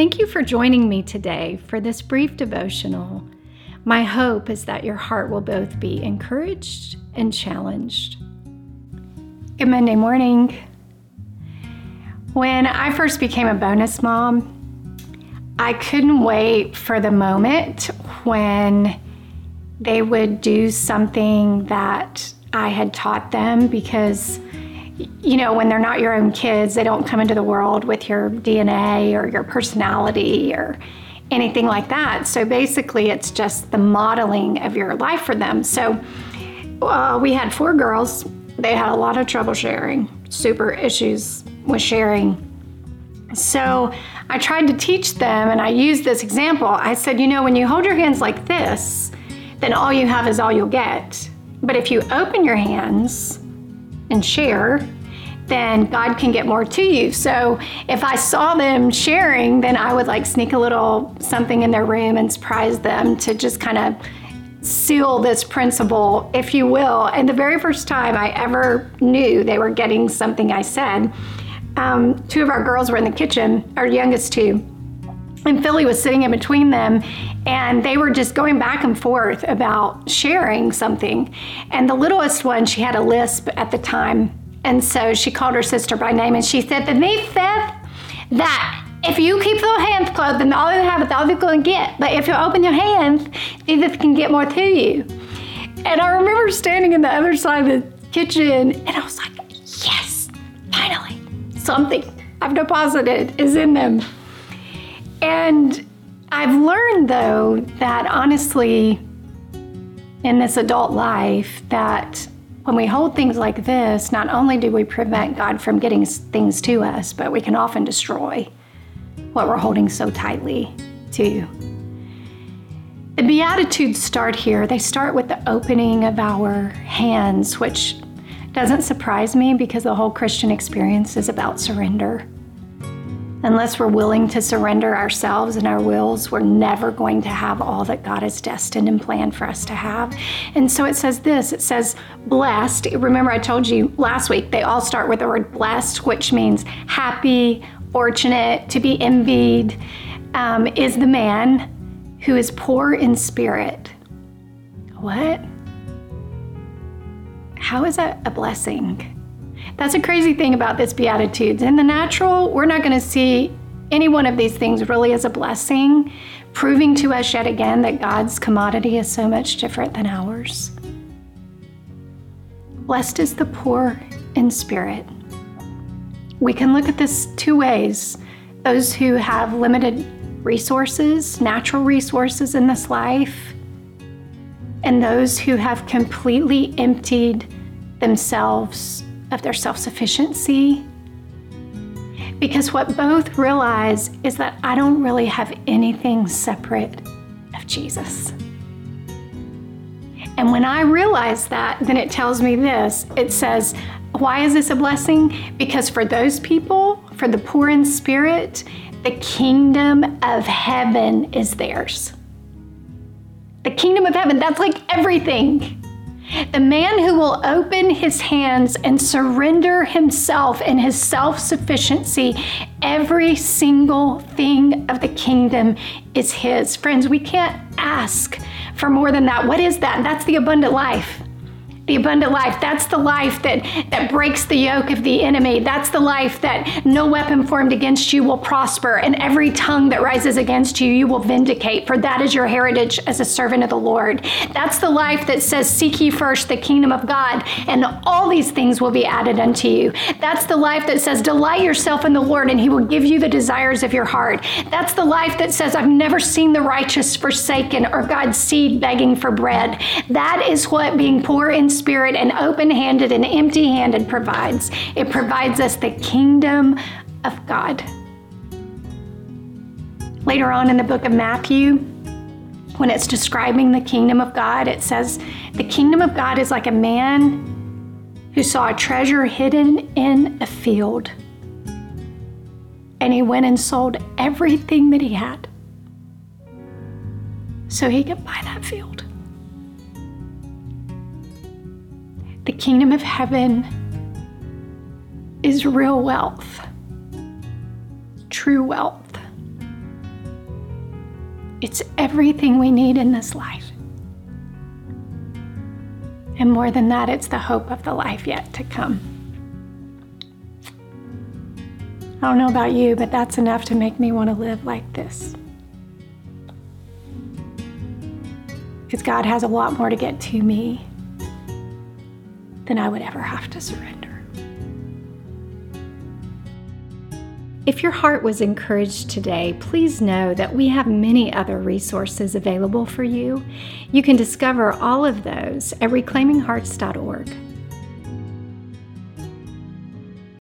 Thank you for joining me today for this brief devotional. My hope is that your heart will both be encouraged and challenged. Good Monday morning. When I first became a bonus mom, I couldn't wait for the moment when they would do something that I had taught them because you know, when they're not your own kids, they don't come into the world with your DNA or your personality or anything like that. So basically, it's just the modeling of your life for them. So uh, we had four girls. They had a lot of trouble sharing, super issues with sharing. So I tried to teach them, and I used this example. I said, you know, when you hold your hands like this, then all you have is all you'll get. But if you open your hands and share, then God can get more to you. So if I saw them sharing, then I would like sneak a little something in their room and surprise them to just kind of seal this principle, if you will. And the very first time I ever knew they were getting something I said, um, two of our girls were in the kitchen, our youngest two, and Philly was sitting in between them, and they were just going back and forth about sharing something. And the littlest one, she had a lisp at the time, and so she called her sister by name and she said, niece says that if you keep your hands closed, then all you have is all you're going to get. But if you open your hands, Jesus can get more to you. And I remember standing in the other side of the kitchen and I was like, Yes, finally, something I've deposited is in them. And I've learned though that honestly, in this adult life, that when we hold things like this, not only do we prevent God from getting things to us, but we can often destroy what we're holding so tightly to. The Beatitudes start here. They start with the opening of our hands, which doesn't surprise me because the whole Christian experience is about surrender. Unless we're willing to surrender ourselves and our wills, we're never going to have all that God has destined and planned for us to have. And so it says this it says, blessed. Remember, I told you last week, they all start with the word blessed, which means happy, fortunate, to be envied, um, is the man who is poor in spirit. What? How is that a blessing? That's a crazy thing about this Beatitudes. In the natural, we're not going to see any one of these things really as a blessing, proving to us yet again that God's commodity is so much different than ours. Blessed is the poor in spirit. We can look at this two ways those who have limited resources, natural resources in this life, and those who have completely emptied themselves of their self sufficiency. Because what both realize is that I don't really have anything separate of Jesus. And when I realize that, then it tells me this it says, why is this a blessing? Because for those people, for the poor in spirit, the kingdom of heaven is theirs. The kingdom of heaven, that's like everything. The man who will open his hands and surrender himself and his self sufficiency, every single thing of the kingdom is his. Friends, we can't ask for more than that. What is that? That's the abundant life the abundant life. That's the life that, that breaks the yoke of the enemy. That's the life that no weapon formed against you will prosper, and every tongue that rises against you, you will vindicate, for that is your heritage as a servant of the Lord. That's the life that says, Seek ye first the kingdom of God, and all these things will be added unto you. That's the life that says, Delight yourself in the Lord, and he will give you the desires of your heart. That's the life that says, I've never seen the righteous forsaken or God's seed begging for bread. That is what being poor in Spirit and open handed and empty handed provides. It provides us the kingdom of God. Later on in the book of Matthew, when it's describing the kingdom of God, it says, The kingdom of God is like a man who saw a treasure hidden in a field. And he went and sold everything that he had so he could buy that field. Kingdom of heaven is real wealth, true wealth. It's everything we need in this life. And more than that, it's the hope of the life yet to come. I don't know about you, but that's enough to make me want to live like this. Because God has a lot more to get to me than I would ever have to surrender. If your heart was encouraged today, please know that we have many other resources available for you. You can discover all of those at reclaiminghearts.org.